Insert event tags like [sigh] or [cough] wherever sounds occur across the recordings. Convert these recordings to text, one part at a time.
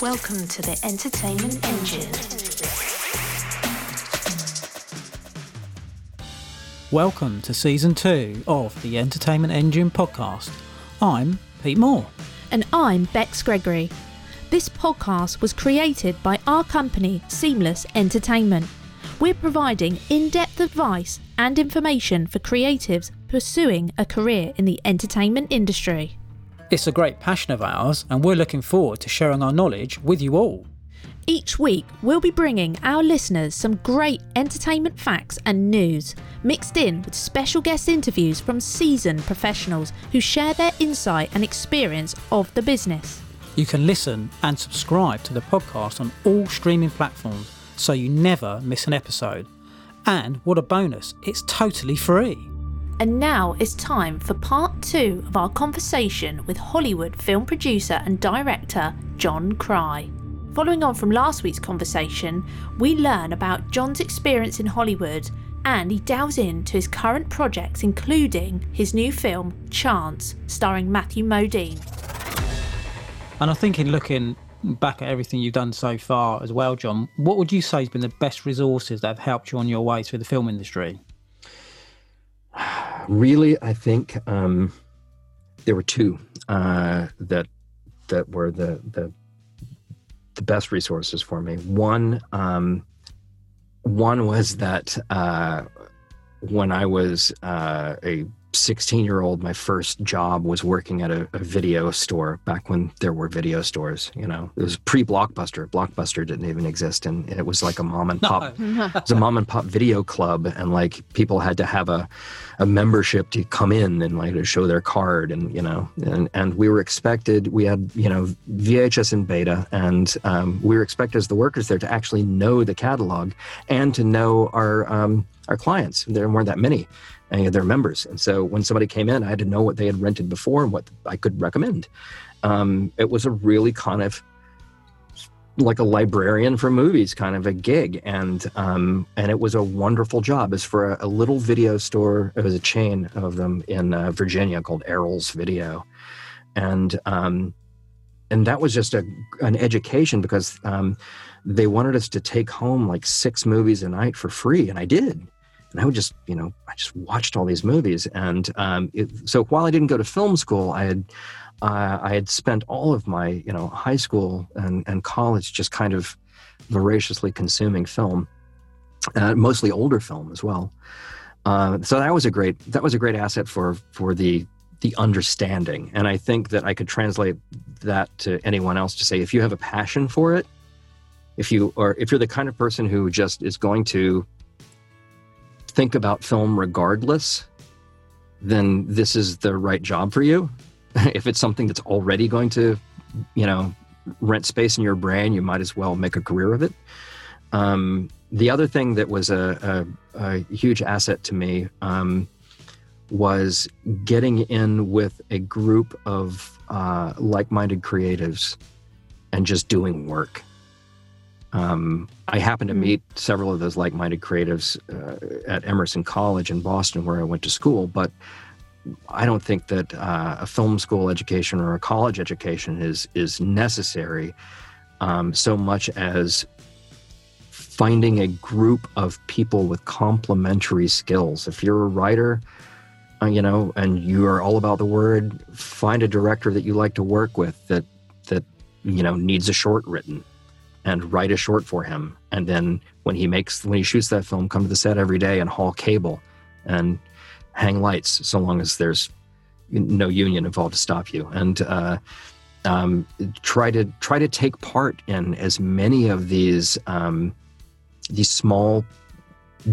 Welcome to the Entertainment Engine. Welcome to season two of the Entertainment Engine podcast. I'm Pete Moore. And I'm Bex Gregory. This podcast was created by our company, Seamless Entertainment. We're providing in depth advice and information for creatives pursuing a career in the entertainment industry. It's a great passion of ours, and we're looking forward to sharing our knowledge with you all. Each week, we'll be bringing our listeners some great entertainment facts and news, mixed in with special guest interviews from seasoned professionals who share their insight and experience of the business. You can listen and subscribe to the podcast on all streaming platforms so you never miss an episode. And what a bonus, it's totally free. And now it's time for part two of our conversation with Hollywood film producer and director John Crye. Following on from last week's conversation, we learn about John's experience in Hollywood and he delves into his current projects, including his new film Chance, starring Matthew Modine. And I think in looking back at everything you've done so far as well, John, what would you say has been the best resources that have helped you on your way through the film industry? Really, I think um, there were two uh, that that were the the the best resources for me. One um, one was that uh, when I was uh, a 16 year old, my first job was working at a, a, video store back when there were video stores. You know, it was pre Blockbuster. Blockbuster didn't even exist. And, and, it was like a mom and pop, [laughs] no. it was a mom and pop video club. And like people had to have a, a membership to come in and like to show their card. And, you know, and, and we were expected, we had, you know, VHS and beta. And um, we were expected as the workers there to actually know the catalog and to know our, um, our clients. There weren't that many their members. And so when somebody came in, I had to know what they had rented before and what I could recommend. Um, it was a really kind of like a librarian for movies kind of a gig. And um, and it was a wonderful job. As for a, a, little video store. It was a chain of them in uh, virginia called Erol's video. And um, and that was just a an education because um, they wanted us to take home like six movies a night for free. And i did and I would just, you know, I just watched all these movies. And um, it, so while I didn't go to film school, I had uh, I had spent all of my, you know, high school and, and college just kind of voraciously consuming film, uh, mostly older film as well. Uh, so that was a great that was a great asset for for the the understanding. And I think that I could translate that to anyone else to say if you have a passion for it, if you or if you're the kind of person who just is going to think about film regardless, then this is the right job for you. [laughs] if it's something that's already going to, you know, rent space in your brain, you might as well make a career of it. Um, the other thing that was a, a, a huge asset to me um, was getting in with a group of uh, like minded creatives and just doing work. Um, I happened to hmm. meet several of those like minded creatives uh, at Emerson College in Boston, where I went to school. But I don't think that uh, a film school education or a college education is, is necessary um, so much as finding a group of people with complementary skills. If you're a writer, uh, you know, and you are all about the word, find a director that you like to work with that that you know needs a short written and write a short for him. And then when he makes when he shoots that film, come to the set every day and haul cable and hang lights, so long as there's no union involved to stop you. And uh, um, try to try to take part in as many of these um, these small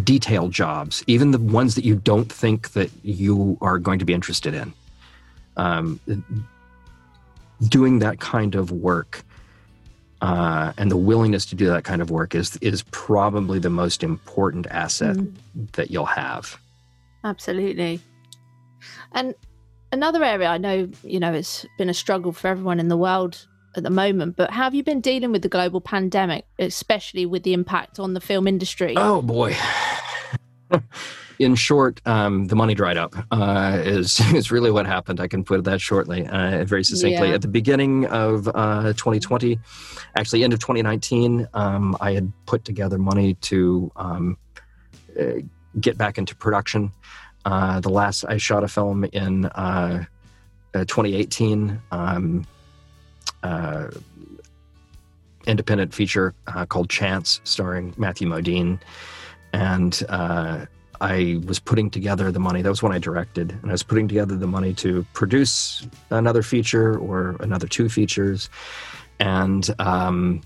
detail jobs, even the ones that you don't think that you are going to be interested in. Um, doing that kind of work uh, and the willingness to do that kind of work is is probably the most important asset mm. that you'll have. Absolutely. And another area I know, you know, it's been a struggle for everyone in the world at the moment, but how have you been dealing with the global pandemic, especially with the impact on the film industry? Oh boy. In short, um, the money dried up. Uh, is [laughs] is really what happened. I can put that shortly, uh, very succinctly. Yeah. At the beginning of uh, 2020, actually end of 2019, um, I had put together money to um, uh, get back into production. Uh, the last I shot a film in uh, uh, 2018. Um, uh, independent feature uh, called Chance, starring Matthew Modine. And uh, I was putting together the money. That was when I directed, and I was putting together the money to produce another feature or another two features, and um,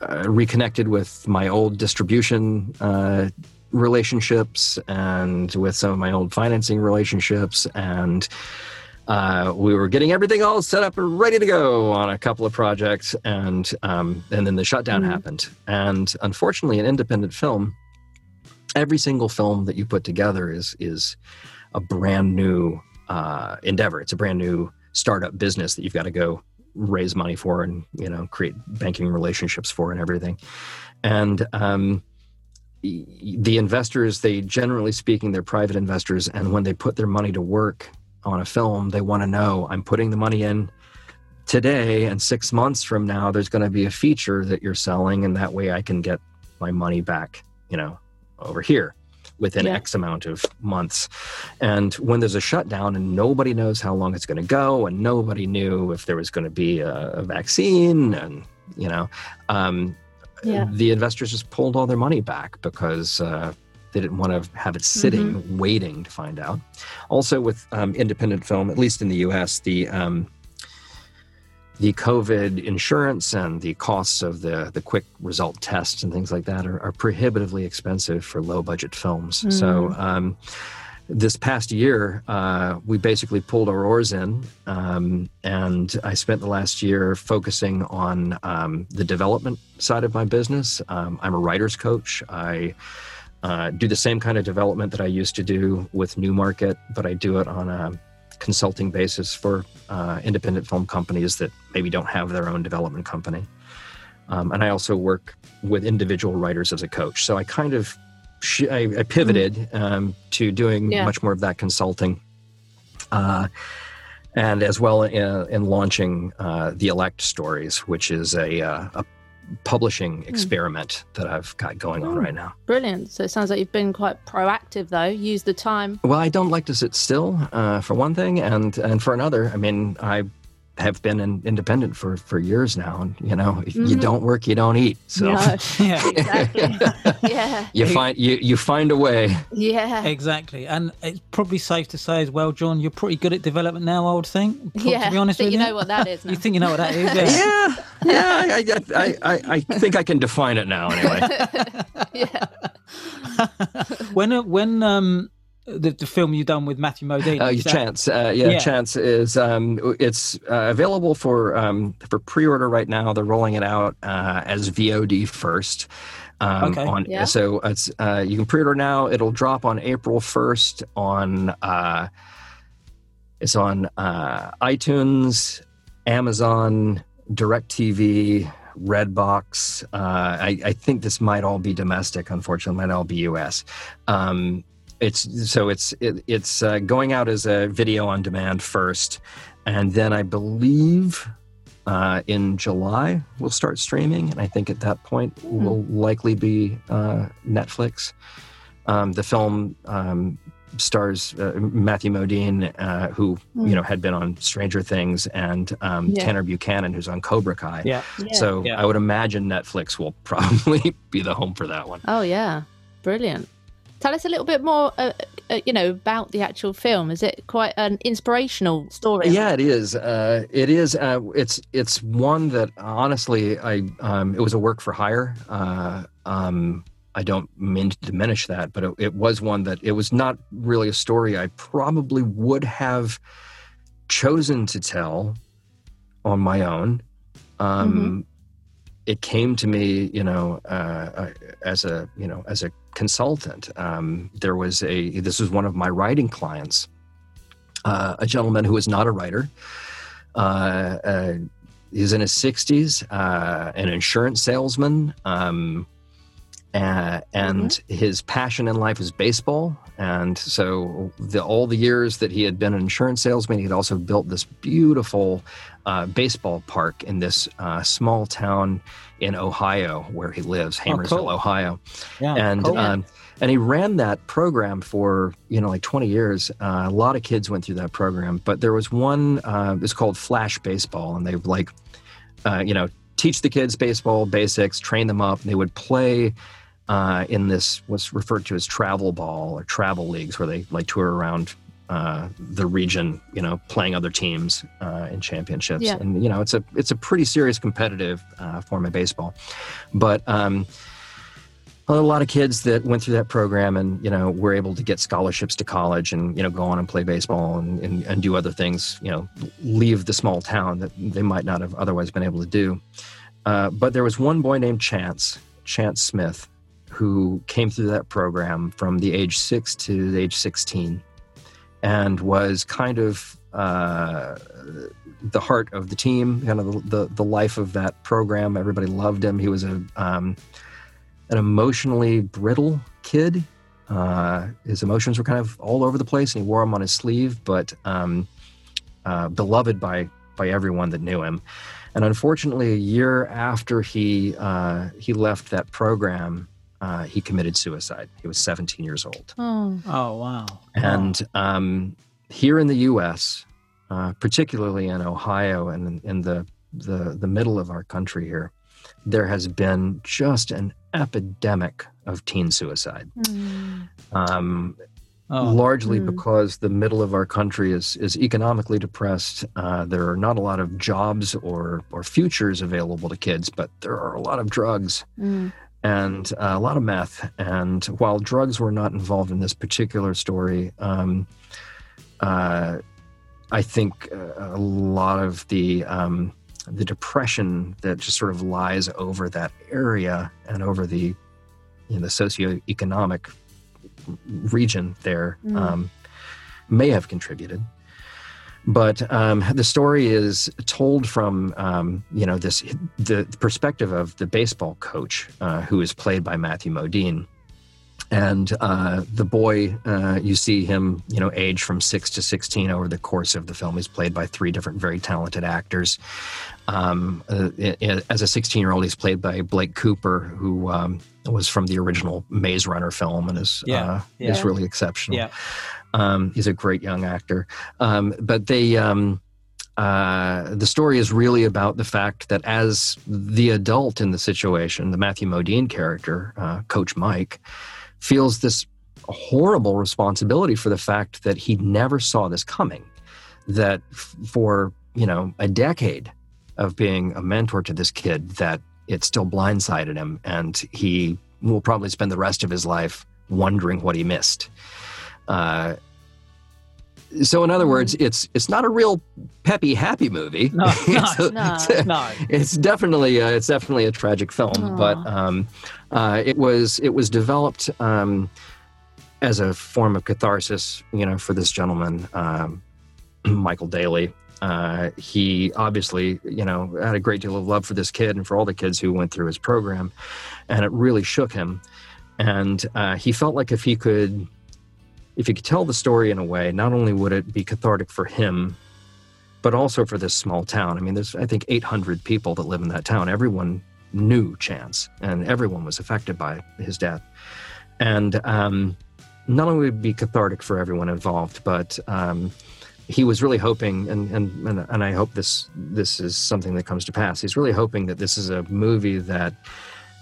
uh, reconnected with my old distribution uh, relationships and with some of my old financing relationships and uh, we were getting everything all set up and ready to go on a couple of projects, and um, and then the shutdown Mhm. happened. And unfortunately, an independent film, every single film that you put together is is a brand new uh, endeavor. It's a brand new startup business that you've got to go raise money for and you know create banking relationships for and everything. And um, the investors, they generally speaking, they're private investors, and when they put their money to work on a film, they want to know I'm putting the money in today, and six months from now, there's going to be a feature that you're selling, and that way I can get my money back, you know, over here within Yeah. X amount of months. And when there's a shutdown and nobody knows how long it's going to go, and nobody knew if there was going to be a, a vaccine, and you know, um, Yeah. the investors just pulled all their money back because uh, they didn't want to have it sitting waiting to find out. Also, with um, independent film, at least in the U.S., the um, the COVID insurance and the costs of the the quick result tests and things like that are, are prohibitively expensive for low budget films. So. Um, this past year, uh, we basically pulled our oars in, um, and I spent the last year focusing on um, the development side of my business. Um, I'm a writer's coach. I uh, do the same kind of development that I used to do with Newmarket, but I do it on a consulting basis for uh, independent film companies that maybe don't have their own development company. Um, and I also work with individual writers as a coach. So I kind of sh- I, I pivoted um, to doing Yeah. much more of that consulting. Uh, and as well in, in launching uh, the Elect Stories, which is a, uh, a publishing experiment that I've got going on Oh. right now. Brilliant. So it sounds like you've been quite proactive, though. Use the time. Well, I don't like to sit still, uh, for one thing, and and for another, I mean, I have been in, independent for for years now, and you know, if you don't work, you don't eat. So No, [laughs] Yeah, exactly. yeah, you find you you find a way. yeah, exactly. And it's probably safe to say as well, John, you're pretty good at development now, I would think. Pro- yeah. To be honest with you you. know what that is now. You think you know what that is? [laughs] Yeah. Yeah, yeah, I, I, I, I, I think I can define it now. Anyway, [laughs] yeah. when uh, when um the, the film you've done with Matthew Modine, uh, that- Chance, uh, yeah, Yeah. Chance is um, it's uh, available for um, for pre-order right now. They're rolling it out uh, as VOD first. Um, Okay. On Yeah. so it's uh, you can pre-order now. It'll drop on April first on uh, it's on uh, iTunes, Amazon, DirecTV, Redbox. Uh, I, I think this might all be domestic. Unfortunately, might all be US. Um, it's so it's it, it's uh, going out as a video on demand first, and then I believe uh, in July we'll start streaming, and I think at that point will likely be uh, Netflix. Um, the film um, stars uh, Matthew Modine, uh, who you know had been on Stranger Things, and um, Yeah. Tanner Buchanan, who's on Cobra Kai. Yeah. Yeah. So Yeah. I would imagine Netflix will [laughs] probably be the home for that one. Oh yeah, brilliant. Tell us a little bit more, uh, uh, you know, about the actual film. Is it quite an inspirational story? Yeah, it is. Uh, it is. Uh, it's it's one that honestly, I um, it was a work for hire. Uh, um, I don't mean to diminish that, but it, it was one that it was not really a story I probably would have chosen to tell on my own. Um, It came to me, you know, uh, uh, as a you know as a consultant. Um, there was a this was one of my writing clients uh, a gentleman who is not a writer. Uh, uh, he's in his 60s, uh, an insurance salesman. Um, Uh, and mm-hmm. his passion in life is baseball. And so, the, all the years that he had been an insurance salesman, he had also built this beautiful uh, baseball park in this uh, small town in Ohio where he lives, Hamersville, oh, cool. Ohio. Yeah, and cool. um, and he ran that program for you know like 20 years. Uh, a lot of kids went through that program, but there was one. Uh, it called Flash Baseball, and they like, uh, you know, teach the kids baseball basics, train them up. And they would play uh, in this what's referred to as travel ball or travel leagues, where they like tour around uh, the region, you know, playing other teams uh, in championships. Yeah. And you know, it's a it's a pretty serious competitive uh, form of baseball. But um, a lot of kids that went through that program and you know were able to get scholarships to college and you know go on and play baseball and, and, and do other things. You know, leave the small town that they might not have otherwise been able to do. Uh, but there was one boy named Chance, Chance Smith, who came through that program from the age six to the age 16 and was kind of uh, the heart of the team, kind of the, the, the, life of that program. Everybody loved him. He was a um, an emotionally brittle kid. Uh, his emotions were kind of all over the place, and he wore them on his sleeve, but um, uh, beloved by by everyone that knew him. And unfortunately, a year after he uh, he left that program, uh, he committed suicide. He was 17 years old. Oh, oh wow. And um, here in the U.S., uh, particularly in Ohio and in the, the, the middle of our country here, there has been just an epidemic of teen suicide. Mm. Um, oh. Largely mm. because the middle of our country is is economically depressed. Uh, there are not a lot of jobs or or futures available to kids, but there are a lot of drugs. Mm and uh, a lot of meth. And while drugs were not involved in this particular story, um, uh, I think uh, a lot of the um, the depression that just sort of lies over that area and over the you know, the socioeconomic region there mm. um, may have contributed. But um, the story is told from um, you know this the perspective of the baseball coach uh, who is played by Matthew Modine, and uh, the boy uh, you see him you know age from six to sixteen over the course of the film. He's played by three different very talented actors. Um, uh, as a 16 year old, he's played by Blake Cooper, who um, was from the original Maze Runner film and is yeah, uh, yeah. is really exceptional. Yeah. Um, he's a great young actor. Um, but they, um, uh, the story is really about the fact that as the adult in the situation, the Matthew Modine character, uh, Coach Mike, feels this horrible responsibility for the fact that he never saw this coming. That f- for you know a decade of being a mentor to this kid, that it still blindsided him, and he will probably spend the rest of his life wondering what he missed. Uh, so in other mm-hmm. words, it's it's not a real peppy happy movie. No, [laughs] it's, a, no, it's, [laughs] no. it's definitely a, it's definitely a tragic film. Aww. But um, uh, it was it was developed um, as a form of catharsis, you know, for this gentleman, um, [clears throat] Michael Daly. Uh, he obviously, you know, had a great deal of love for this kid and for all the kids who went through his program, and it really shook him. And uh, he felt like if he could if you could tell the story in a way, not only would it be cathartic for him, but also for this small town. I mean, there's, I think, 800 people that live in that town. Everyone knew Chance, and everyone was affected by his death. And um, not only would it be cathartic for everyone involved, but um, he was really hoping, and, and, and, I hope this, this is something that comes to pass. He's really hoping that this is a movie that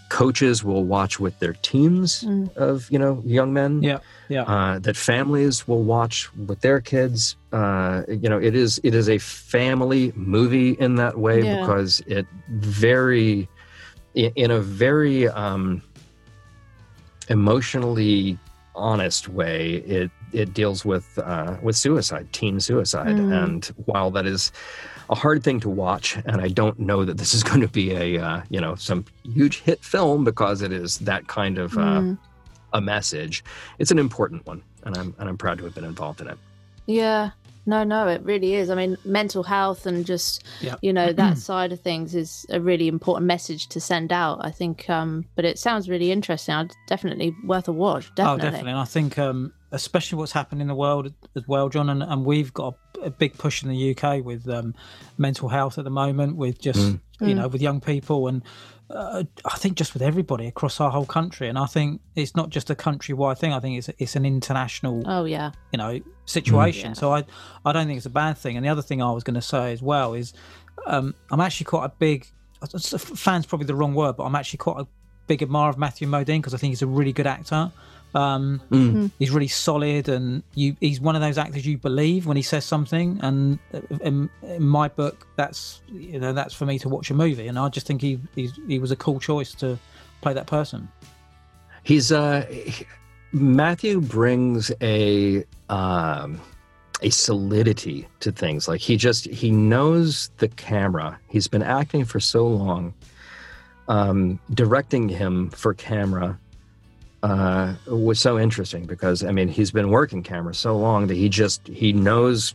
coaches will watch with their teams mm. of you know young men yeah yeah uh, that families will watch with their kids uh, you know it is it is a family movie in that way yeah. because it very in a very um, emotionally honest way it it deals with uh, with suicide teen suicide mm. and while that is a hard thing to watch, and I don't know that this is [laughs] going to be a uh, you know some huge hit film because it is that kind of uh, mm. a message. It's an important one, and I'm and I'm proud to have been involved in it. Yeah, No, no, it really is. I mean, mental health and just Yeah. you know that [clears throat] side of things is a really important message to send out. I think, um, but it sounds really interesting. I'd definitely worth a watch. Definitely. Oh, definitely. And I think, um, especially what's happened in the world as well, John, and, and we've got a, a big push in the UK with um, mental health at the moment, with just, you know, with young people. And uh, I think just with everybody across our whole country. And I think it's not just a countrywide thing. I think it's it's an international Oh yeah. you know situation. Yeah. So I I don't think it's a bad thing. And the other thing I was going to say as well is um, I'm actually quite a big fans probably the wrong word, but I'm actually quite a big admirer of Matthew Modine because I think he's a really good actor. Um, Mm. He's really solid, and you he's one of those actors you believe when he says something. And in, in my book, that's you know that's for me to watch a movie, and I just think he he's, he was a cool choice to play that person. He's uh Matthew brings a um a solidity to things. Like he just he knows the camera. He's been acting for so long. Um directing him for camera uh was so interesting because I mean he's been working camera so long that he just he knows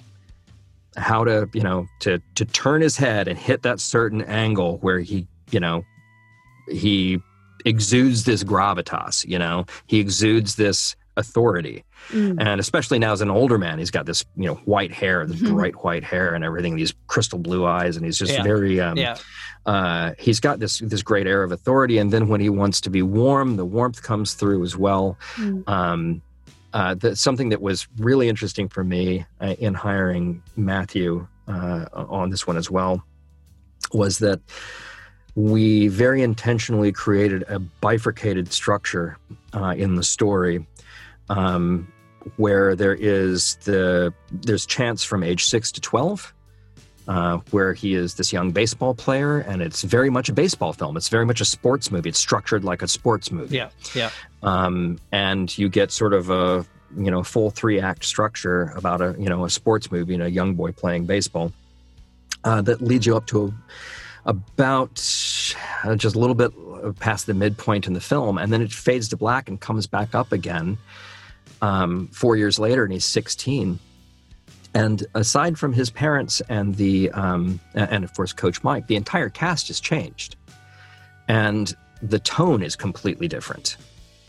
how to, you know, to to turn his head and hit that certain angle where he, you know, he exudes this gravitas you know? He exudes this authority Mm. and especially now as an older man he's got this you know white hair this Mhm. bright white hair and everything these crystal blue eyes and he's just Yeah. very um yeah, uh he's got this this great air of authority and then when he wants to be warm the warmth comes through as well Mm. um uh that's something that was really interesting for me uh, in hiring matthew uh on this one as well was that we very intentionally created a bifurcated structure uh, in the story um, where there is the there's chance from age 6 to 12 uh, where he is this young baseball player and it's very much a baseball film. It's very much a sports movie. It's structured like a sports movie. Yeah, yeah. um, and you get sort of a you know full three act structure about a you know a sports movie and a young boy playing baseball uh, that leads you up to a, about uh, just a little bit past the midpoint in the film and then it fades to black and comes back up again um, four years later and he's 16 and aside from his parents and the um, and of course coach mike the entire cast has changed and the tone is completely different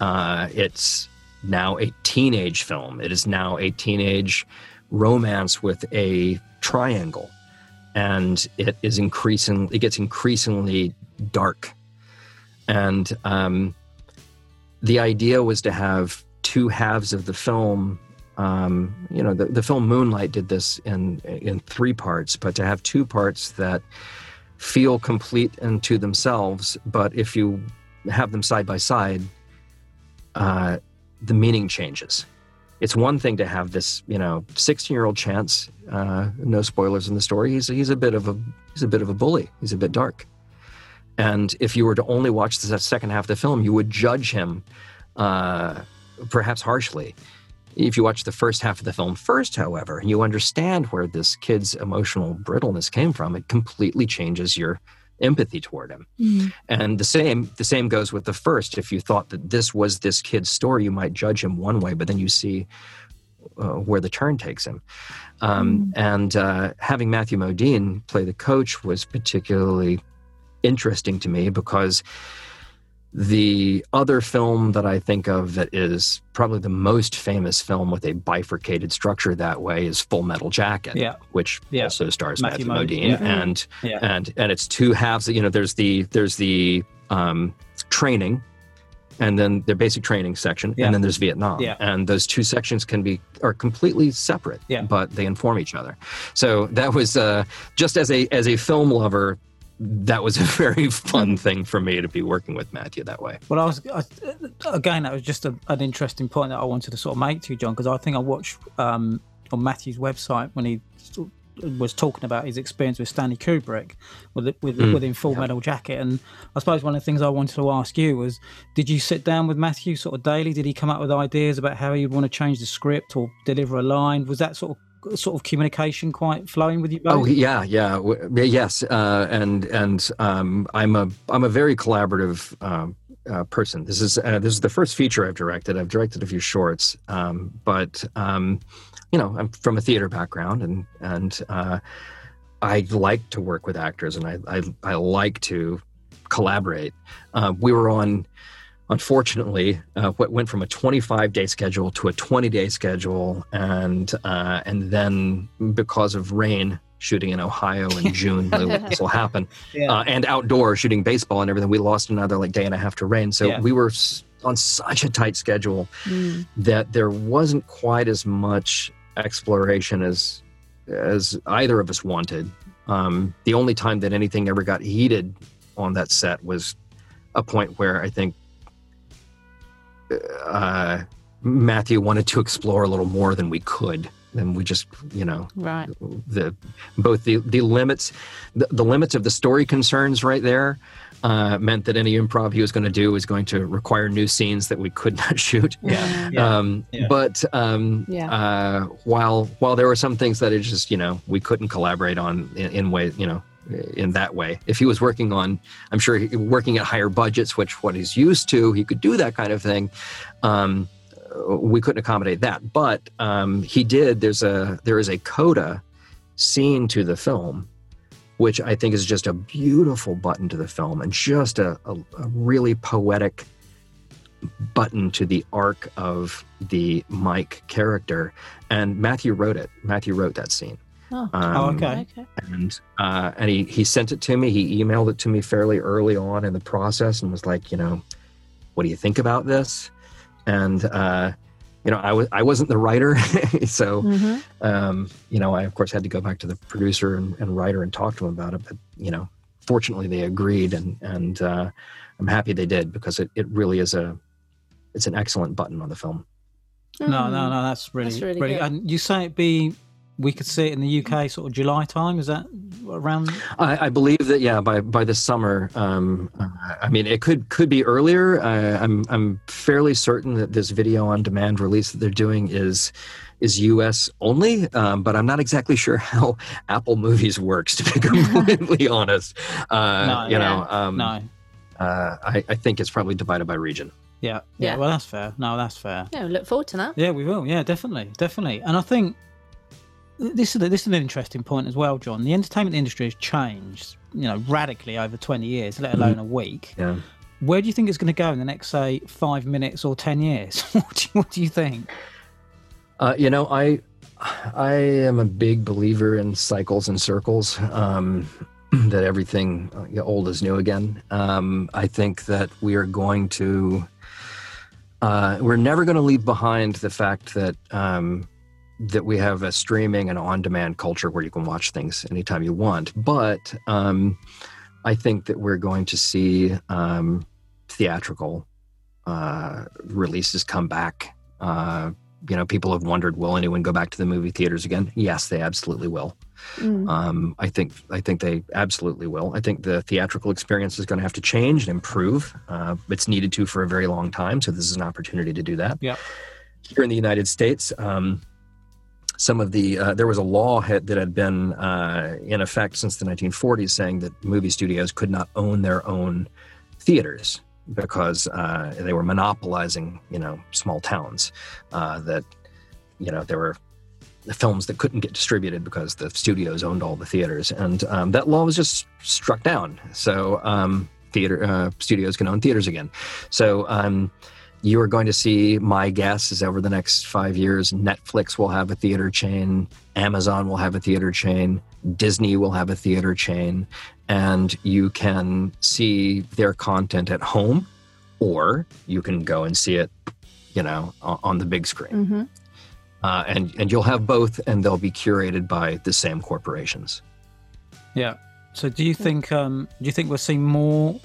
uh, it's now a teenage film. It is now a teenage romance with a triangle, and it is increasing. It gets increasingly dark, and um, the idea was to have two halves of the film. Um, you know, the, the film Moonlight did this in in three parts, but to have two parts that feel complete unto themselves, but if you have them side by side, uh, the meaning changes. It's one thing to have this, you know, 16 year old chance. Uh, no spoilers in the story. He's he's a bit of a he's a bit of a bully. He's a bit dark. And if you were to only watch the second half of the film, you would judge him, uh, perhaps harshly. If you watch the first half of the film first, however, and you understand where this kid's emotional brittleness came from, it completely changes your empathy toward him. Mm. And the same the same goes with the first. If you thought that this was this kid's story, you might judge him one way, but then you see uh, where the turn takes him. Um, And uh, having Matthew Modine play the coach was particularly interesting to me because the other film that I think of that is probably the most famous film with a bifurcated structure that way is Full Metal Jacket, Yeah. which Yeah. also stars Matthew Matthew, Modine, yeah. and and and it's two halves. You know, there's the there's the um, training, and then the basic training section, and then there's Vietnam, and those two sections can be are completely separate, but they inform each other. So that was uh, just as a as a film lover. That was a [laughs] very fun thing for me to be working with Matthew that way. Well, I was I, again. That was just a, an interesting point that I wanted to sort of make to you, John, because I think I watched um, on Matthew's website when he was talking about his experience with Stanley Kubrick with it- with Mm, within Full Metal Jacket, and I suppose one of the things I wanted to ask you was, did you sit down with Matthew sort of daily? Did he come up with ideas about how you'd want to change the script or deliver a line? Was that sort of sort of communication quite flowing with you both? Oh yeah, yeah, w- yes, uh, and and um, I'm a I'm a very collaborative um, uh, person. This is uh, this is the first feature I've directed. I've directed a few shorts, um, but um, you know, I'm from a theater background, and and uh, I like to work with actors, and I I, I like to collaborate. Uh, we were on, unfortunately, uh, what went from a 25 day schedule to a 20 day schedule, and uh, and then because of rain, shooting in Ohio in [laughs] June. this will happen, yeah. uh, and outdoor shooting baseball and everything. We lost another like day and a half to rain, so yeah. we were on such a tight schedule mm. that there wasn't quite as much exploration as as either of us wanted. Um, the only time that anything ever got heated on that set was a point where I think uh, Matthew wanted to explore a little more than we could and we just you know right the both the the limits the, the limits of the story concerns right there uh, meant that any improv he was going to do was going to require new scenes that we could [laughs] not shoot. Yeah. yeah. Um, yeah. But um, yeah. Uh, while while there were some things that it just you know we couldn't collaborate on in, in way you know in that way. If he was working on, I'm sure working at higher budgets, which what he's used to, he could do that kind of thing. Um, we couldn't accommodate that. But um, he did. There's a there is a coda scene to the film, which I think is just a beautiful button to the film and just a, a, a really poetic button to the arc of the Mike character. And Matthew wrote it. Matthew wrote that scene. Oh, um, oh okay. And uh, and he he sent it to me. He emailed it to me fairly early on in the process and was like, you know, what do you think about this? and uh, you know, I was I wasn't the writer, [laughs] so mm-hmm. um, you know, I of course had to go back to the producer and, and, writer and talk to him about it. But you know, fortunately, they agreed, and and uh, I'm happy they did because it, it really is a it's an excellent button on the film. No, no, no, that's really, that's really, really And you say it be we could see it in the UK sort of July time. Is that around? I, I believe that yeah, by by the summer. Um, uh, I mean, it could could be earlier. Uh, I'm I'm fairly certain that this video on demand release that they're doing is is US only, um, but I'm not exactly sure how [laughs] Apple Movies works. To be [laughs] completely honest, uh, no, you yeah. know, um, no. Uh, I, I think it's probably divided by region. Yeah, yeah, yeah. Well, that's fair. No, that's fair. Yeah, we look forward to that. Yeah, we will. Yeah, definitely, definitely. And I think this is a, this is an interesting point as well, John. The entertainment industry has changed, you know, radically over twenty years, let alone a week. Yeah. Where do you think it's going to go in the next, say, five minutes or ten years? [laughs] what, do you, what, do you, think? Uh, you know, I I am a big believer in cycles and circles. Um, [clears throat] that everything uh, old is new again. Um, I think that we are going to. Uh, we're never going to leave behind the fact that um, that we have a streaming and on-demand culture where you can watch things anytime you want. But um, I think that we're going to see um, theatrical uh, releases come back. Uh, you know, people have wondered, will anyone go back to the movie theaters again? Yes, they absolutely will. Mm. Um, I think I think they absolutely will. I think the theatrical experience is going to have to change and improve. Uh, it's needed to for a very long time, so this is an opportunity to do that. Yeah. Here in the United States, um, some of the uh, there was a law had, that had been uh, in effect since the 1940s saying that movie studios could not own their own theaters because uh, they were monopolizing you know small towns uh, that you know there were films that couldn't get distributed because the studios owned all the theaters. And um, that law was just struck down. So um, theater uh, studios can own theaters again. So um, you are going to see my guess is over the next five years netflix will have a theater chain amazon will have a theater chain disney will have a theater chain and you can see their content at home or you can go and see it you know on the big screen. Mm-hmm. uh, and and you'll have both and they'll be curated by the same corporations. Yeah. So do you think um, do you think we're seeing more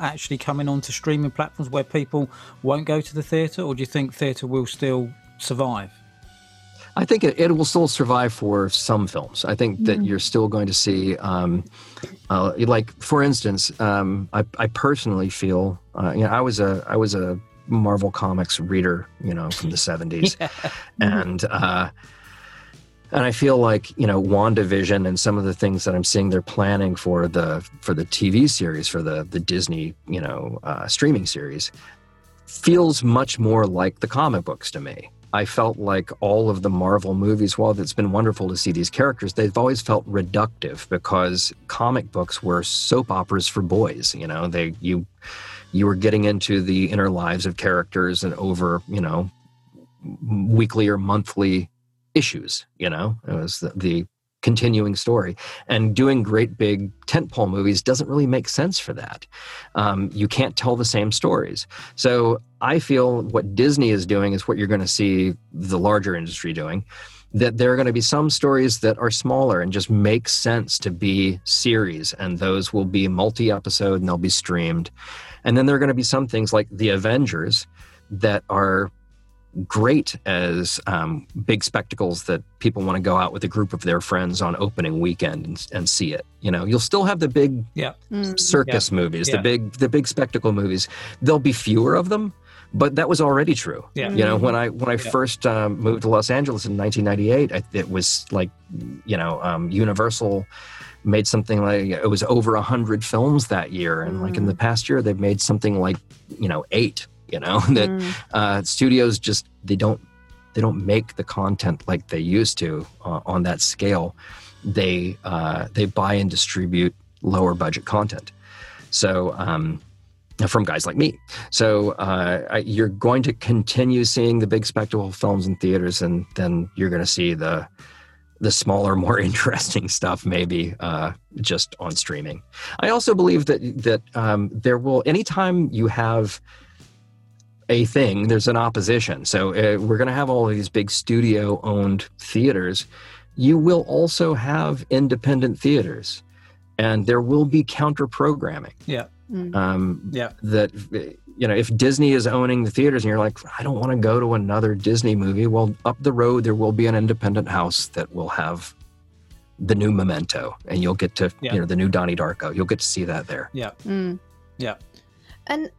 actually coming onto streaming platforms where people won't go to the theatre, or do you think theatre will still survive? I think it, it, will still survive for some films. I think that mm. you're still going to see, um, uh, like for instance, um, I, I, personally feel, uh, you know, I was a I was a Marvel comics reader, you know, from the '70s, [laughs] yeah. and uh, and I feel like you know WandaVision and some of the things that I'm seeing they're planning for the for the TV series for the the Disney you know uh, streaming series feels much more like the comic books to me. I felt like all of the Marvel movies, while it's been wonderful to see these characters, they've always felt reductive because comic books were soap operas for boys. You know, they you you were getting into the inner lives of characters and over you know weekly or monthly issues. You know, it was the, the continuing story. And doing great big tentpole movies doesn't really make sense for that. Um, you can't tell the same stories. So I feel what Disney is doing is what you're going to see the larger industry doing. That there are going to be some stories that are smaller and just make sense to be series, and those will be multi episode and they'll be streamed. And then there are going to be some things like The Avengers that are great as um, big spectacles that people want to go out with a group of their friends on opening weekend and, and see it. You know, you'll still have the big yeah. circus yeah. movies, yeah. the big the big spectacle movies. There'll be fewer of them, but that was already true. Yeah. You know, when I when I first um, moved to Los Angeles in 1998, I, it was like, you know, um, Universal made something like it was over a hundred films that year, and mm. like in the past year, they've made something like you know eight you know [laughs] that mm. uh, studios just they don't they don't make the content like they used to uh, on that scale they uh, they buy and distribute lower budget content so um, from guys like me so uh, you're going to continue seeing the big spectacle films in theaters and then you're going to see the the smaller, [laughs] more interesting stuff maybe uh, just on streaming. I also believe that that um, there will anytime you have a thing, there's an opposition. So uh, we're going to have all of these big studio owned theaters. You will also have independent theaters, and there will be counter programming. Yeah. Mm. Um, yeah. That, you know, if Disney is owning the theaters and you're like, I don't want to go to another Disney movie, well, up the road, there will be an independent house that will have the new Memento, and you'll get to, yeah. you know, the new Donnie Darko. You'll get to see that there. Yeah. Mm. Yeah. And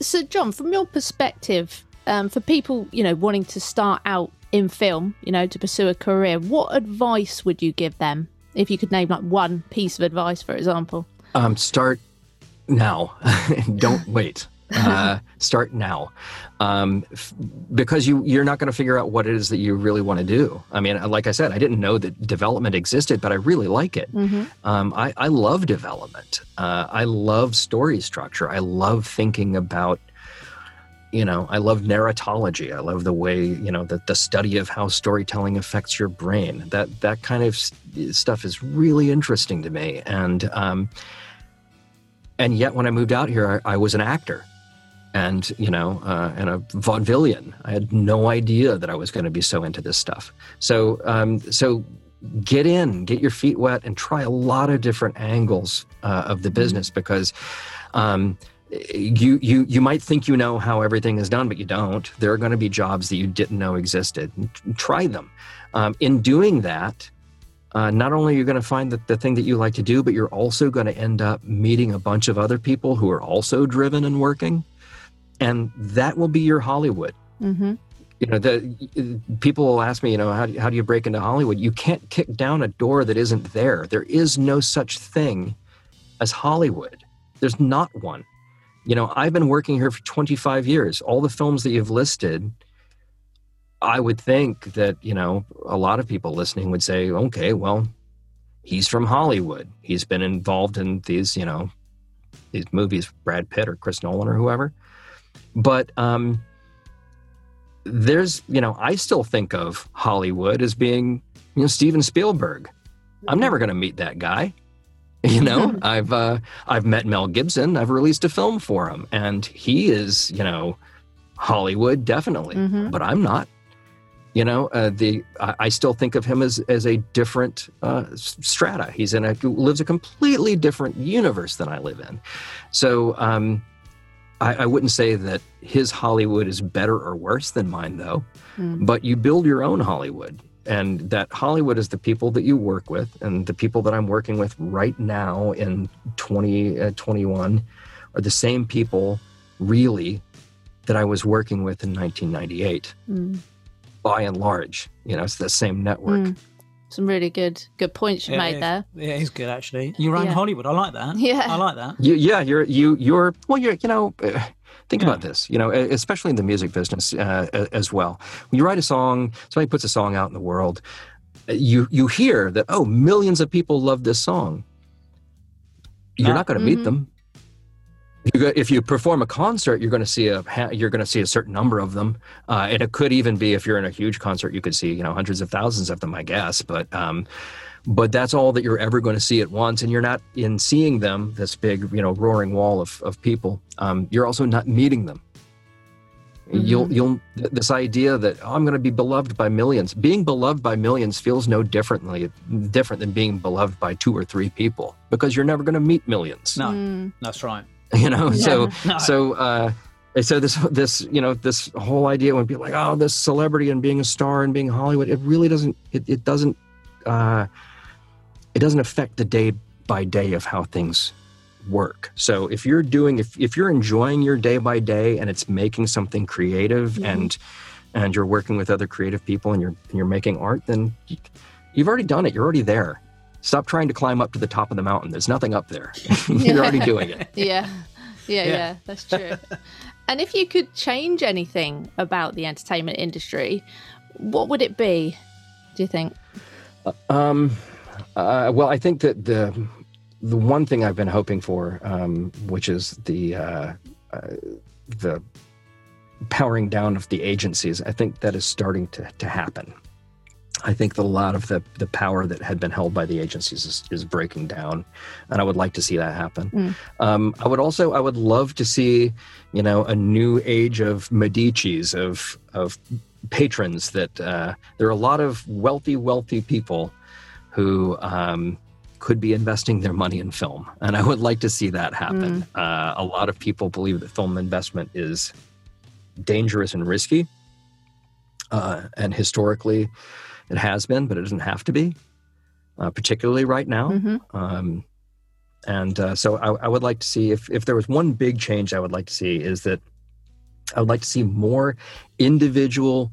so, John, from your perspective, um, for people you know wanting to start out in film, you know, to pursue a career, what advice would you give them if you could name like one piece of advice, for example? Um, start now. [laughs] Don't wait. Uh, start now, um, f- because you you're not going to figure out what it is that you really want to do. I mean, like I said, I didn't know that development existed, but I really like it. Mm-hmm. Um, I, I love development. Uh, I love story structure. I love thinking about you know i love narratology i love the way you know the, the study of how storytelling affects your brain that that kind of stuff is really interesting to me and um and yet when i moved out here i, I was an actor and you know uh, and a vaudevillian. I had no idea that i was going to be so into this stuff. So um so get in get your feet wet and try a lot of different angles uh, of the mm-hmm. business because um you you you might think you know how everything is done but you don't. There are going to be jobs that you didn't know existed. Try them. Um, in doing that uh, not only are you going to find that the thing that you like to do but you're also going to end up meeting a bunch of other people who are also driven and working and that will be your hollywood mm-hmm. you know the people will ask me you know how do, how do you break into hollywood you can't kick down a door that isn't there there is no such thing as hollywood there's not one you know, I've been working here for 25 years. All the films that you've listed, I would think that, you know, a lot of people listening would say, okay, well, he's from Hollywood. He's been involved in these, you know, these movies, Brad Pitt or Chris Nolan or whoever. But um, there's, you know, I still think of Hollywood as being, you know, Steven Spielberg. I'm never going to meet that guy. [laughs] You know, [laughs] I've uh, I've met Mel Gibson. I've released a film for him, and he is, you know, Hollywood definitely, mm-hmm. but I'm not. You know, uh, the I, I, still think of him as as a different uh, strata. He's in a lives a completely different universe than I live in. So um, I, I, wouldn't say that his Hollywood is better or worse than mine, though. Mm. But you build your own Hollywood, and that Hollywood is the people that you work with, and the people that I'm working with right now in 2021 uh, are the same people, really, that I was working with in 1998. Mm. By and large, you know, it's the same network. Mm. Some really good good points you yeah, made there. Yeah, he's good actually. You're yeah. Hollywood. I like that. Yeah, I like that. You, yeah, you're you you're well. You're you know. Uh, Think Yeah. about this, you know, especially in the music business uh, as well. When you write a song, somebody puts a song out in the world, uh, you you hear that oh, millions of people love this song. You're not going to meet Mhm. Them. You go, if you perform a concert, you're going to see a you're going to see a certain number of them, uh, and it could even be if you're in a huge concert, you could see you know hundreds of thousands of them, I guess. But um, but that's all that you're ever going to see at once, and you're not in seeing them, this big you know roaring wall of of people. Um, you're also not meeting them. You'll you'll this idea that oh, I'm going to be beloved by millions. Being beloved by millions feels no differently different than being beloved by two or three people because you're never going to meet millions. No, Mm. that's right. [laughs] You know, so No. so uh so this this you know this whole idea when people like oh this celebrity and being a star and being Hollywood it really doesn't it, it doesn't uh it doesn't affect the day by day of how things work. So if you're doing if if you're enjoying your day by day and it's making something creative Mhm. and and you're working with other creative people and you're and you're making art then you've already done it. You're already there. Stop trying to climb up to the top of the mountain. There's nothing up there. [laughs] [laughs] you're already doing it. [laughs] yeah. Yeah, yeah, Yeah. that's true. and if you could change anything about the entertainment industry, what would it be? Do you think? Um, uh, well, I think that the the one thing I've been hoping for, um, which is the uh, uh, the powering down of the agencies, I think that is starting to to happen. I think that a lot of the the power that had been held by the agencies is, is breaking down, and I would like to see that happen. Mm. Um, I would also I would love to see, you know, a new age of Medici's of of patrons that uh, there are a lot of wealthy wealthy people who um, could be investing their money in film, and I would like to see that happen. Uh, a lot of people believe that film investment is dangerous and risky, uh, and historically, it has been, but it doesn't have to be, uh, particularly right now. Mhm. Um, and uh, so I, I would like to see if, if there was one big change I would like to see is that I would like to see more individual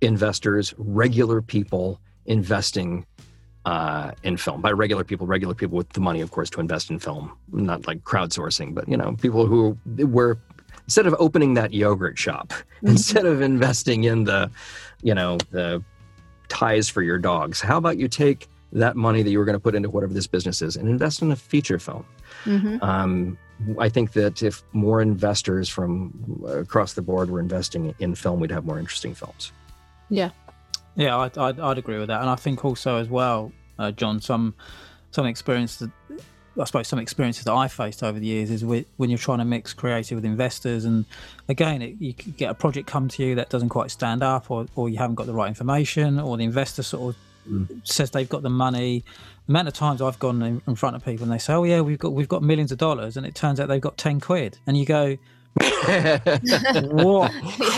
investors, regular people investing uh, in film. By regular people, regular people with the money, of course, to invest in film, not like crowdsourcing, but you know, people who were instead of opening that yogurt shop, [laughs] instead of investing in the, you know, the ties for your dogs, how about you take that money that you were going to put into whatever this business is and invest in a feature film? Mhm. Um, I think that if more investors from across the board were investing in film, we'd have more interesting films. Yeah. Yeah, I'd, I'd, I'd agree with that, and I think also as well, uh, John, some some experience that I suppose some experiences that I faced over the years is with, when you're trying to mix creative with investors, and again, it, you get a project come to you that doesn't quite stand up, or or you haven't got the right information, or the investor sort of mm. says they've got the money. The amount of times I've gone in, in front of people and they say, "Oh yeah, we've got we've got millions of dollars," and it turns out they've got ten quid, and you go, "What?"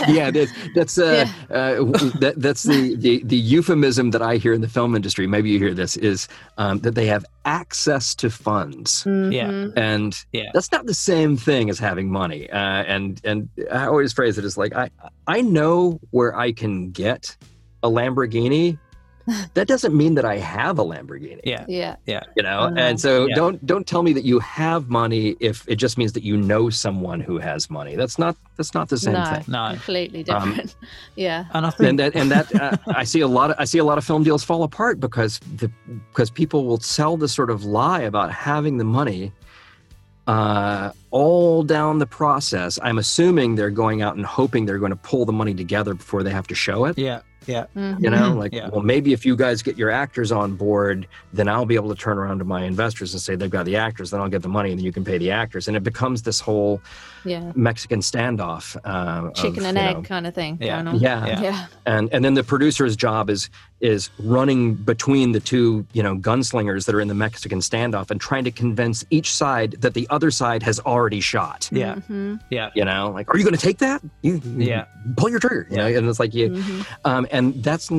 yeah, that's that's uh, uh, that, that's the, the the euphemism that I hear in the film industry. Maybe you hear this is um, that they have access to funds, Yeah. Mhm. and Yeah. that's not the same thing as having money. Uh, and and I always phrase it as like I I know where I can get a Lamborghini. That doesn't mean that I have a Lamborghini. Yeah, Yeah. Yeah. you know I know. and so Yeah. don't don't tell me that you have money if it just means that you know someone who has money that's not that's not the same No. thing no, Completely Um, different. [laughs] yeah. and I think and that and that uh, [laughs] i see a lot of i see a lot of film deals fall apart because the because people will sell this sort of lie about having the money uh, all down the process i'm assuming they're going out and hoping they're going to pull the money together before they have to show it yeah, yeah, Mhm. you know Mhm. like Yeah. well maybe if you guys get your actors on board then i'll be able to turn around to my investors and say they've got the actors then i'll get the money and then you can pay the actors and it becomes this whole Yeah. mexican standoff uh, Chicken of, and egg know, kind of thing Yeah. going on. yeah, Yeah. Yeah. and and then the producer's job is is running between the two you know gunslingers that are in the mexican standoff and trying to convince each side that the other side has already shot yeah, Mhm. yeah, you know like are you going to take that you, you Yeah. pull your trigger you know and it's like you Mhm. um, and that's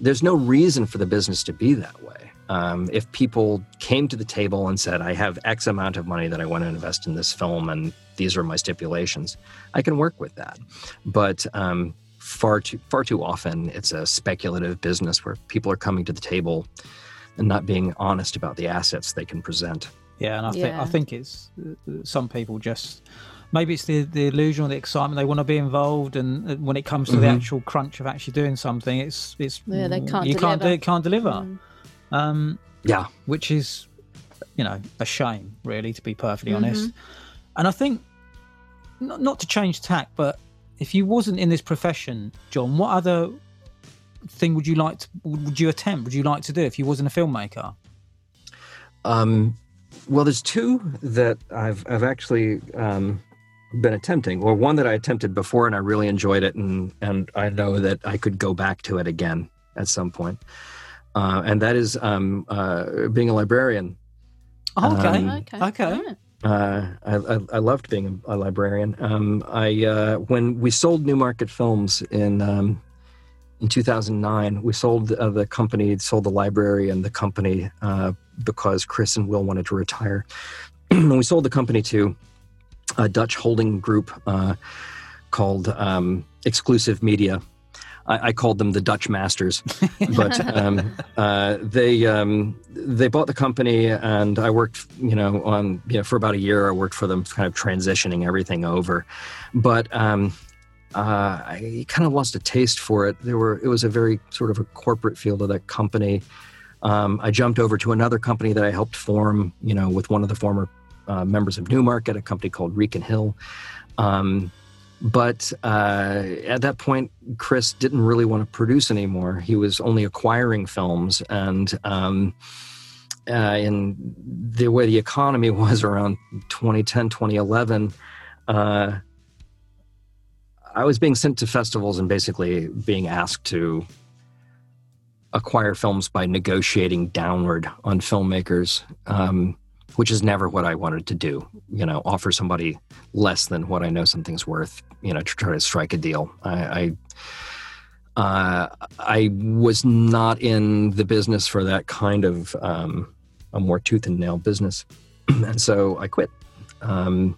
there's no reason for the business to be that way um, if people came to the table and said i have x amount of money that i want to invest in this film and these are my stipulations i can work with that but um, far too far too often it's a speculative business where people are coming to the table and not being honest about the assets they can present yeah. And I think I think it's uh, some people just maybe it's the the illusion or the excitement they want to be involved, and when it comes to mm-hmm. the actual crunch of actually doing something, it's it's yeah, they can't you deliver. can't do it, can't deliver. Mm. Um, yeah, which is you know a shame, really, to be perfectly mm-hmm. honest. And I think not, not to change tack, but if you wasn't in this profession, John, what other thing would you like to would you attempt? Would you like to do if you wasn't a filmmaker? Um, well, there's two that I've I've actually um, been attempting. Well, one that I attempted before and I really enjoyed it, and and I know that I could go back to it again at some point. Uh, and that is um, uh, being a librarian. Oh, okay. Um, okay. Okay. Uh, I, I, I, loved being a, librarian. Um, I uh, when we sold Newmarket Films in um, in 2009, we sold uh, the company, sold the library and the company uh, because Chris and Will wanted to retire. [clears throat] and we sold the company to a Dutch holding group uh, called um, Exclusive Media. I, I, called them the Dutch Masters, [laughs] but um, uh, they um, they bought the company, and I worked, you know, on you know for about a year. I worked for them, kind of transitioning everything over. But um, uh, I kind of lost a taste for it. There were it was a very sort of a corporate feel to that company. Um, I jumped over to another company that I helped form, you know, with one of the former uh, members of Newmarket, a company called Reek and Hill. Um, but uh, at that point, Chris didn't really want to produce anymore. He was only acquiring films, and um, uh, in the way the economy [laughs] was around 2010, 2011 uh, I was being sent to festivals and basically being asked to acquire films by negotiating downward on filmmakers, um, which is never what I wanted to do. You know, offer somebody less than what I know something's worth. You know, to try to strike a deal. I. I uh, I was not in the business for that kind of um, a more tooth and nail business, [clears throat] and so I quit. Um,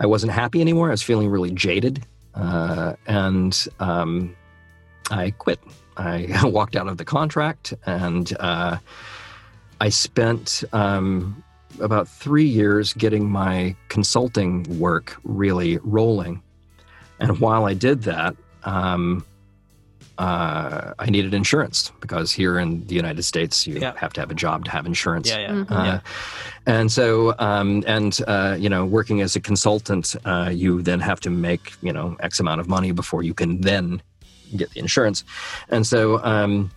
I wasn't happy anymore. I was feeling really jaded uh, and um, I quit. I [laughs] walked out of the contract and uh, I spent um, about three years getting my consulting work really rolling. And while I did that, um, uh, I needed insurance because here in the United States, you yeah. have to have a job to have insurance. Yeah, yeah. Mm-hmm. Uh, yeah. And so, um, and uh, you know, working as a consultant, uh, you then have to make you know X amount of money before you can then get the insurance. And so, um,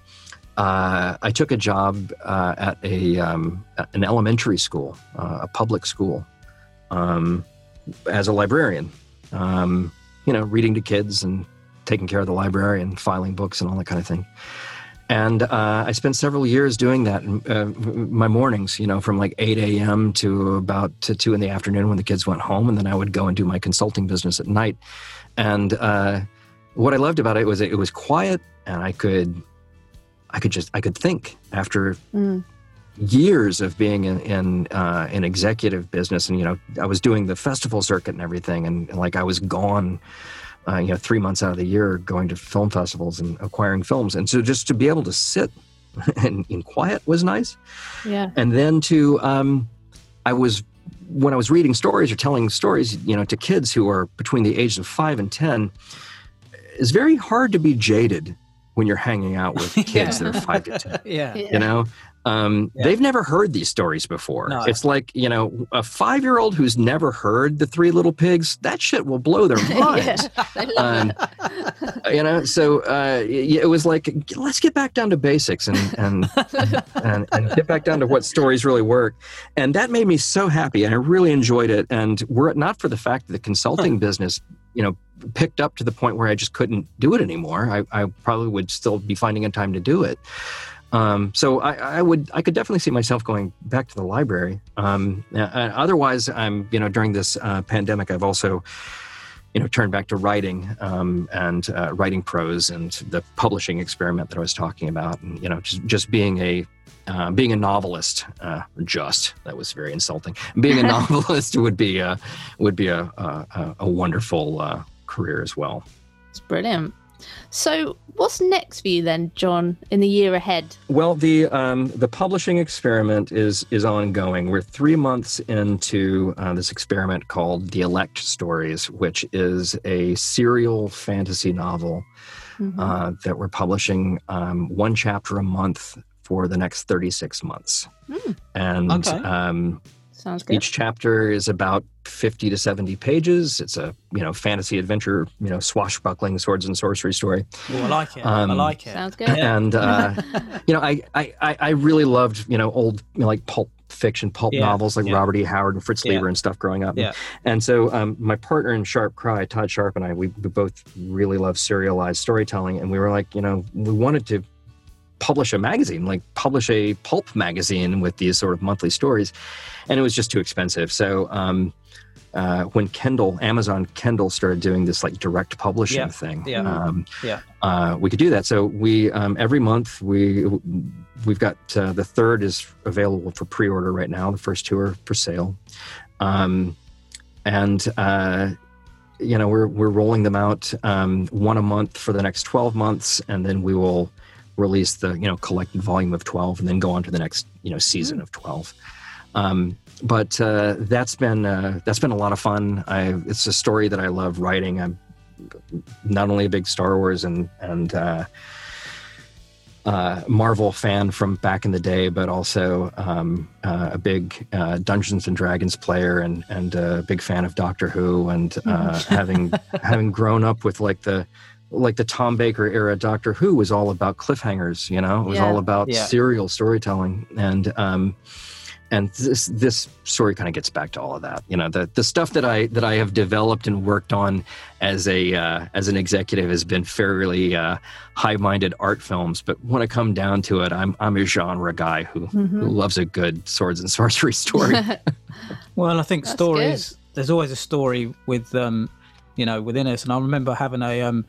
uh, I took a job uh, at a um, an elementary school, a public school, um, as a librarian. Um, you know, reading to kids and taking care of the library and filing books and all that kind of thing. And uh, I spent several years doing that. Uh, my mornings, you know, from like 8 a.m. to about to 2 in the afternoon when the kids went home. And then I would go and do my consulting business at night. And uh, what I loved about it was it was quiet and I could, I could just, I could think after mm. years of being in, in uh, an executive business. And, you know, I was doing the festival circuit and everything. And, and like I was gone uh, you know, three months out of the year going to film festivals and acquiring films. And so just to be able to sit [laughs] in, in quiet was nice. Yeah. And then to, um, I was, when I was reading stories or telling stories, you know, to kids who are between the ages of five and 10, it's very hard to be jaded when you're hanging out with [laughs] kids yeah. that are five to 10. [laughs] yeah. You know, um, yeah. They've never heard these stories before. No. It's like, you know, a five year old who's never heard the Three Little Pigs, that shit will blow their [laughs] minds. um, you know, so uh, it was like, let's get back down to basics and, and, and, and, get back down to what stories really work. And that made me so happy. And I really enjoyed it. And were it not for the fact that the consulting business, you know, picked up to the point where I just couldn't do it anymore, I, I probably would still be finding a time to do it. Um, so I, I, would, I could definitely see myself going back to the library. Um, otherwise, I'm, you know, during this uh, pandemic, I've also, you know, turned back to writing um, and uh, writing prose and the publishing experiment that I was talking about, and you know, just just being a uh, being a novelist, uh, just that was very insulting. Being a [laughs] novelist would be a, would be a a, a wonderful uh, career as well. It's brilliant. So, what's next for you then, John, in the year ahead? Well, the um, the publishing experiment is is ongoing. We're three months into uh, this experiment called the Elect Stories, which is a serial fantasy novel mm-hmm. uh, that we're publishing um, one chapter a month for the next 36 months. Mm. And okay. um, Sounds good. Each chapter is about 50 to 70 pages. It's a, you know, fantasy adventure, you know, swashbuckling swords and sorcery story. Oh, I like it. Um, I like it. Sounds good. [laughs] And, uh, [laughs] you know, I, I, I really loved, you know, old, you know, like pulp fiction, pulp yeah, novels like yeah. Robert E. Howard and Fritz Leiber yeah. and stuff growing up. Yeah. And so um, my partner in Sharp Crye, Todd Sharp and I, we, we both really love serialized storytelling. And we were like, you know, we wanted to publish a magazine, like publish a pulp magazine with these sort of monthly stories. And it was just too expensive. So um, uh, when Kindle, Amazon Kindle started doing this like direct publishing yeah, thing, yeah, um, yeah. Uh, we could do that. So we um, every month we we've got uh, the third is available for pre-order right now. The first two are for sale, um, and uh, you know we're we're rolling them out um, one a month for the next twelve months, and then we will release the you know collected volume of 12 and then go on to the next you know season mm. of 12 um, but uh, that's been uh, that's been a lot of fun I, it's a story that i love writing i'm not only a big star wars and and uh, uh Marvel fan from back in the day, but also um, uh, a big uh, Dungeons and Dragons player and and a big fan of Doctor Who, and mm. [laughs] having having grown up with like the like the Tom Baker era Doctor Who was all about cliffhangers, you know, it was yeah. all about yeah. serial storytelling. And, um, and this this story kind of gets back to all of that you know the the stuff that i that i have developed and worked on as a uh, as an executive has been fairly uh, high-minded art films but when i come down to it i'm i'm a genre guy who mm-hmm. who loves a good swords and sorcery story [laughs] well i think That's stories good. there's always a story with um you know within us and i remember having a um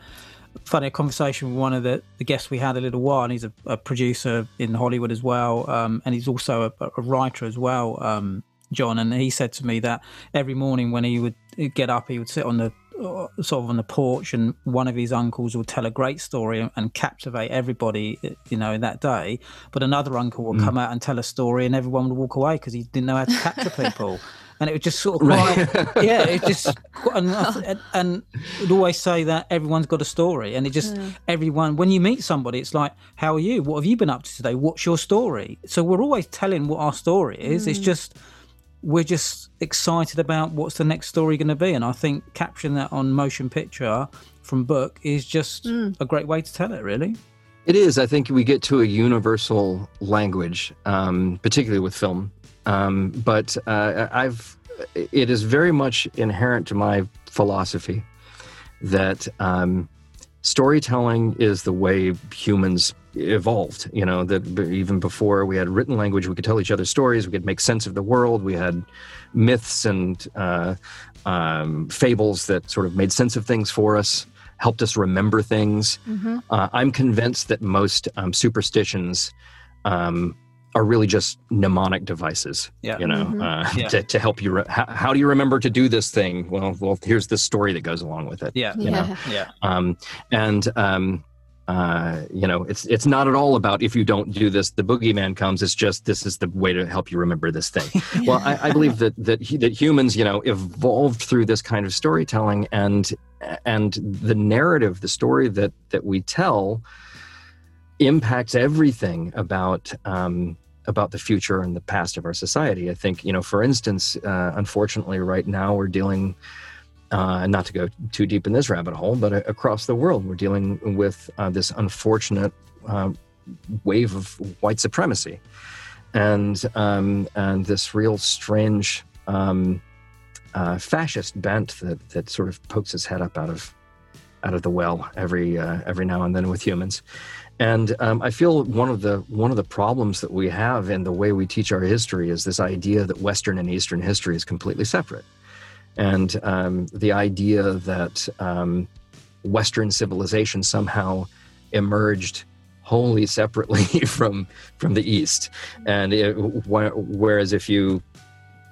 funny conversation with one of the, the guests we had a little while, and he's a, a producer in Hollywood as well, um, and he's also a, a writer as well, um, John. And he said to me that every morning when he would get up, he would sit on the uh, sort of on the porch, and one of his uncles would tell a great story and, and captivate everybody, you know, in that day. But another uncle would mm. come out and tell a story, and everyone would walk away because he didn't know how to capture people [laughs] and it was just sort of quite, right. [laughs] yeah, it just [laughs] and, and would always say that everyone's got a story, and it just yeah. everyone when you meet somebody, it's like, how are you? What have you been up to today? What's your story? So we're always telling what our story is. Mm. It's just we're just excited about what's the next story going to be, and I think capturing that on motion picture from book is just mm. a great way to tell it, really. It is. I think we get to a universal language, um, particularly with film, um, but uh, I've it is very much inherent to my philosophy that um, storytelling is the way humans evolved. You know that even before we had written language, we could tell each other stories. We could make sense of the world. We had myths and uh, um, fables that sort of made sense of things for us helped us remember things. Mm-hmm. Uh, I'm convinced that most um, superstitions um, are really just mnemonic devices. Yeah. You know, mm-hmm. uh, yeah. To, to help you. Re- how, how, do you remember to do this thing? Well, well, here's the story that goes along with it. Yeah. You yeah. Know? Yeah. Um, and um, uh, you know, it's it's not at all about if you don't do this, the boogeyman comes. It's just this is the way to help you remember this thing. yeah. [laughs] Well, I, I, believe that that that humans, you know, evolved through this kind of storytelling, and and the narrative, the story that that we tell impacts everything about um, about the future and the past of our society. I think you know, for instance, uh, unfortunately, right now we're dealing. Uh, not to go too deep in this rabbit hole, but uh, across the world, we're dealing with uh, this unfortunate uh, wave of white supremacy, and um, and this real strange um, uh, fascist bent that that sort of pokes its head up out of out of the well every uh, every now and then with humans. And um, I feel one of the one of the problems that we have in the way we teach our history is this idea that Western and Eastern history is completely separate, and um, the idea that um, Western civilization somehow emerged wholly separately [laughs] from from the East, and it, whereas if you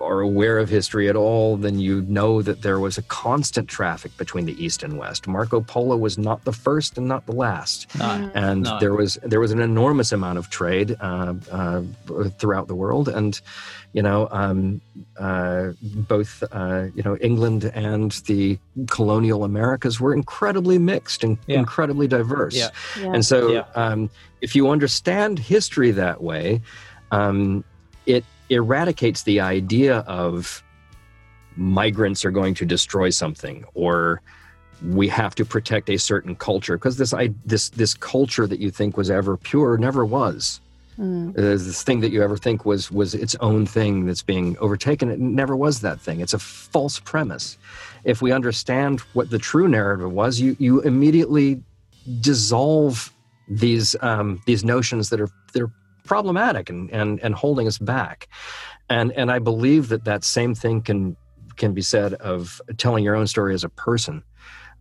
are aware of history at all, then you know that there was a constant traffic between the East and West. Marco Polo was not the first and not the last, No. and No. there was there was an enormous amount of trade uh, uh, throughout the world, and you know um, uh, both uh, you know England and the colonial Americas were incredibly mixed and Yeah. incredibly diverse. Yeah. Yeah. And so, Yeah. um, if you understand history that way, um, it eradicates the idea of migrants are going to destroy something or we have to protect a certain culture because this I, this this culture that you think was ever pure never was. Mm. There's this thing that you ever think was was its own thing that's being overtaken. It never was that thing. It's a false premise. If we understand what the true narrative was, you you immediately dissolve these um, these notions that are that are problematic and, and and holding us back. And and I believe that that same thing can can be said of telling your own story as a person.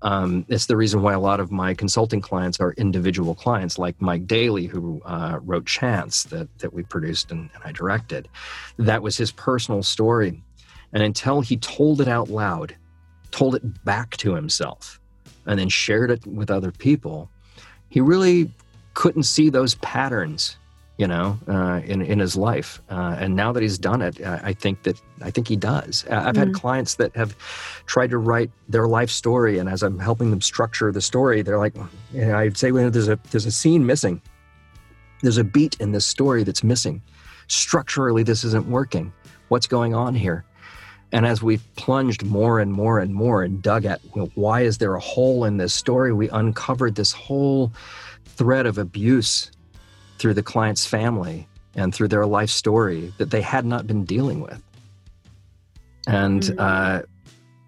Um, it's the reason why a lot of my consulting clients are individual clients, like Mike Daly, who uh, wrote Chance, that that we produced and, and I directed. That was his personal story, and until he told it out loud, told it back to himself, and then shared it with other people, he really couldn't see those patterns, you know, uh, in in his life. Uh, and now that he's done it, I, I think that I think he does. Uh, I've had clients that have tried to write their life story, and as I'm helping them structure the story, they're like, you know, I'd say, well, there's a there's a scene missing. There's a beat in this story that's missing. Structurally, this isn't working. What's going on here? And as we plunged more and more and more and dug at well, why is there a hole in this story, we uncovered this whole thread of abuse through the client's family and through their life story that they had not been dealing with. And Mm. uh,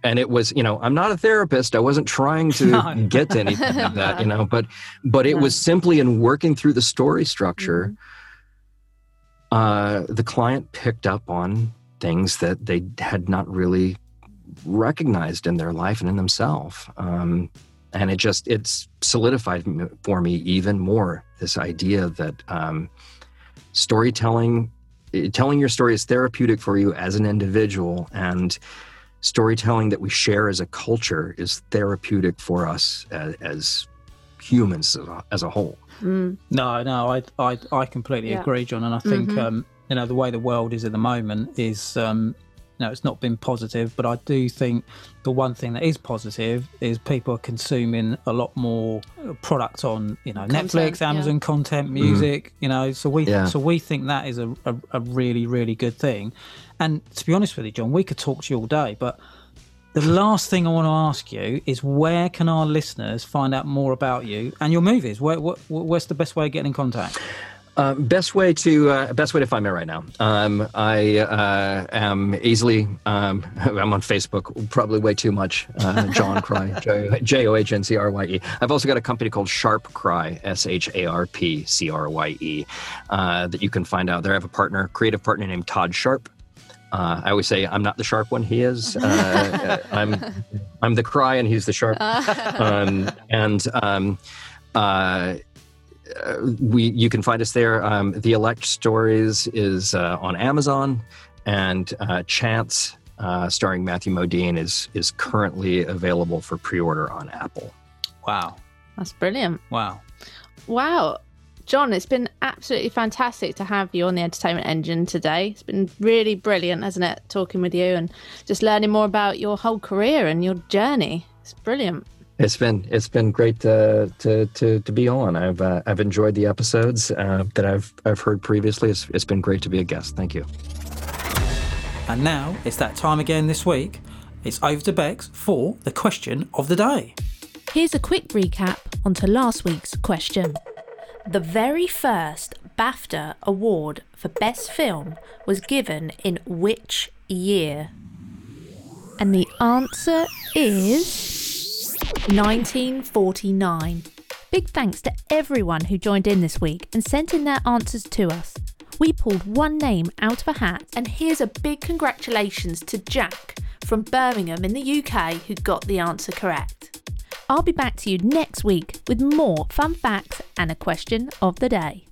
and it was, you know, I'm not a therapist. I wasn't trying to [laughs] No. get to anything like that, you know, but but it was simply in working through the story structure. Uh, the client picked up on things that they had not really recognized in their life and in themselves. Um, and it just it's solidified for me even more this idea that um, storytelling eh, telling your story is therapeutic for you as an individual and storytelling that we share as a culture is therapeutic for us as, as humans as a, as a whole Mm. No, no, I, I, I completely Yeah. agree, John. And I think, Mhm. um, you know, the way the world is at the moment is, um, you know, it's not been positive. But I do think the one thing that is positive is people are consuming a lot more product on, you know, Content, Netflix, yeah. Amazon content, mm. music. You know, so we, Yeah. so we think that is a, a, a really, really good thing. And to be honest with you, John, we could talk to you all day, but the last thing I want to ask you is where can our listeners find out more about you and your movies? Where, where where's the best way of getting in contact? Uh, best way to uh, best way to find me right now. Um, I uh, am easily. Um, [laughs] I'm on Facebook, probably way too much. Uh, John Crye, [laughs] J O H N C R Y E. I've also got a company called Sharp Crye, S H A R P C R Y E, uh, that you can find out there. I have a partner, creative partner named Todd Sharp. Uh, I always say I'm not the sharp one; he is. Uh, I'm I'm the cry, and he's the sharp. [laughs] Um, and um, uh, uh, we you can find us there. Um, the Elect Stories is uh, on Amazon, and uh, Chance, uh, starring Matthew Modine, is is currently available for pre-order on Apple. Wow. That's brilliant. Wow. Wow. John, it's been absolutely fantastic to have you on the Entertainment Engine today. It's been really brilliant, hasn't it, talking with you and just learning more about your whole career and your journey. It's brilliant. It's been it's been great to to to, to be on. I've uh, I've enjoyed the episodes uh, that I've I've heard previously. It's, it's been great to be a guest. Thank you. And now it's that time again this week. It's over to Bex for the question of the day. Here's a quick recap onto last week's question. The very first BAFTA award for Best Film was given in which year? And the answer is 1949. Big thanks to everyone who joined in this week and sent in their answers to us. We pulled one name out of a hat, and here's a big congratulations to Jack from Birmingham in the UK who got the answer correct. I'll be back to you next week with more fun facts and a question of the day.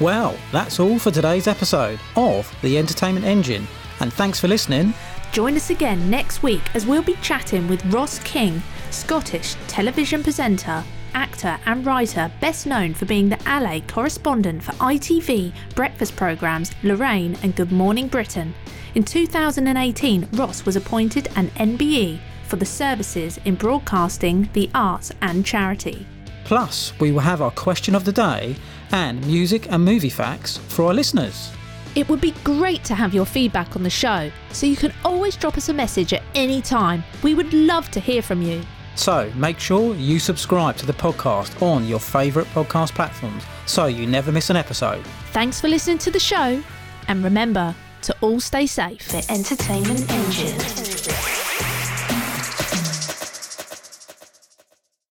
Well, that's all for today's episode of The Entertainment Engine, and thanks for listening. Join us again next week as we'll be chatting with Ross King, Scottish television presenter, actor, and writer best known for being the LA correspondent for ITV breakfast programmes Lorraine and Good Morning Britain. In 2018, Ross was appointed an MBE for the services in broadcasting, the arts, and charity. Plus, we will have our question of the day and music and movie facts for our listeners. It would be great to have your feedback on the show, so you can always drop us a message at any time. We would love to hear from you. So make sure you subscribe to the podcast on your favourite podcast platforms so you never miss an episode. Thanks for listening to the show, and remember to all stay safe. The Entertainment Engine.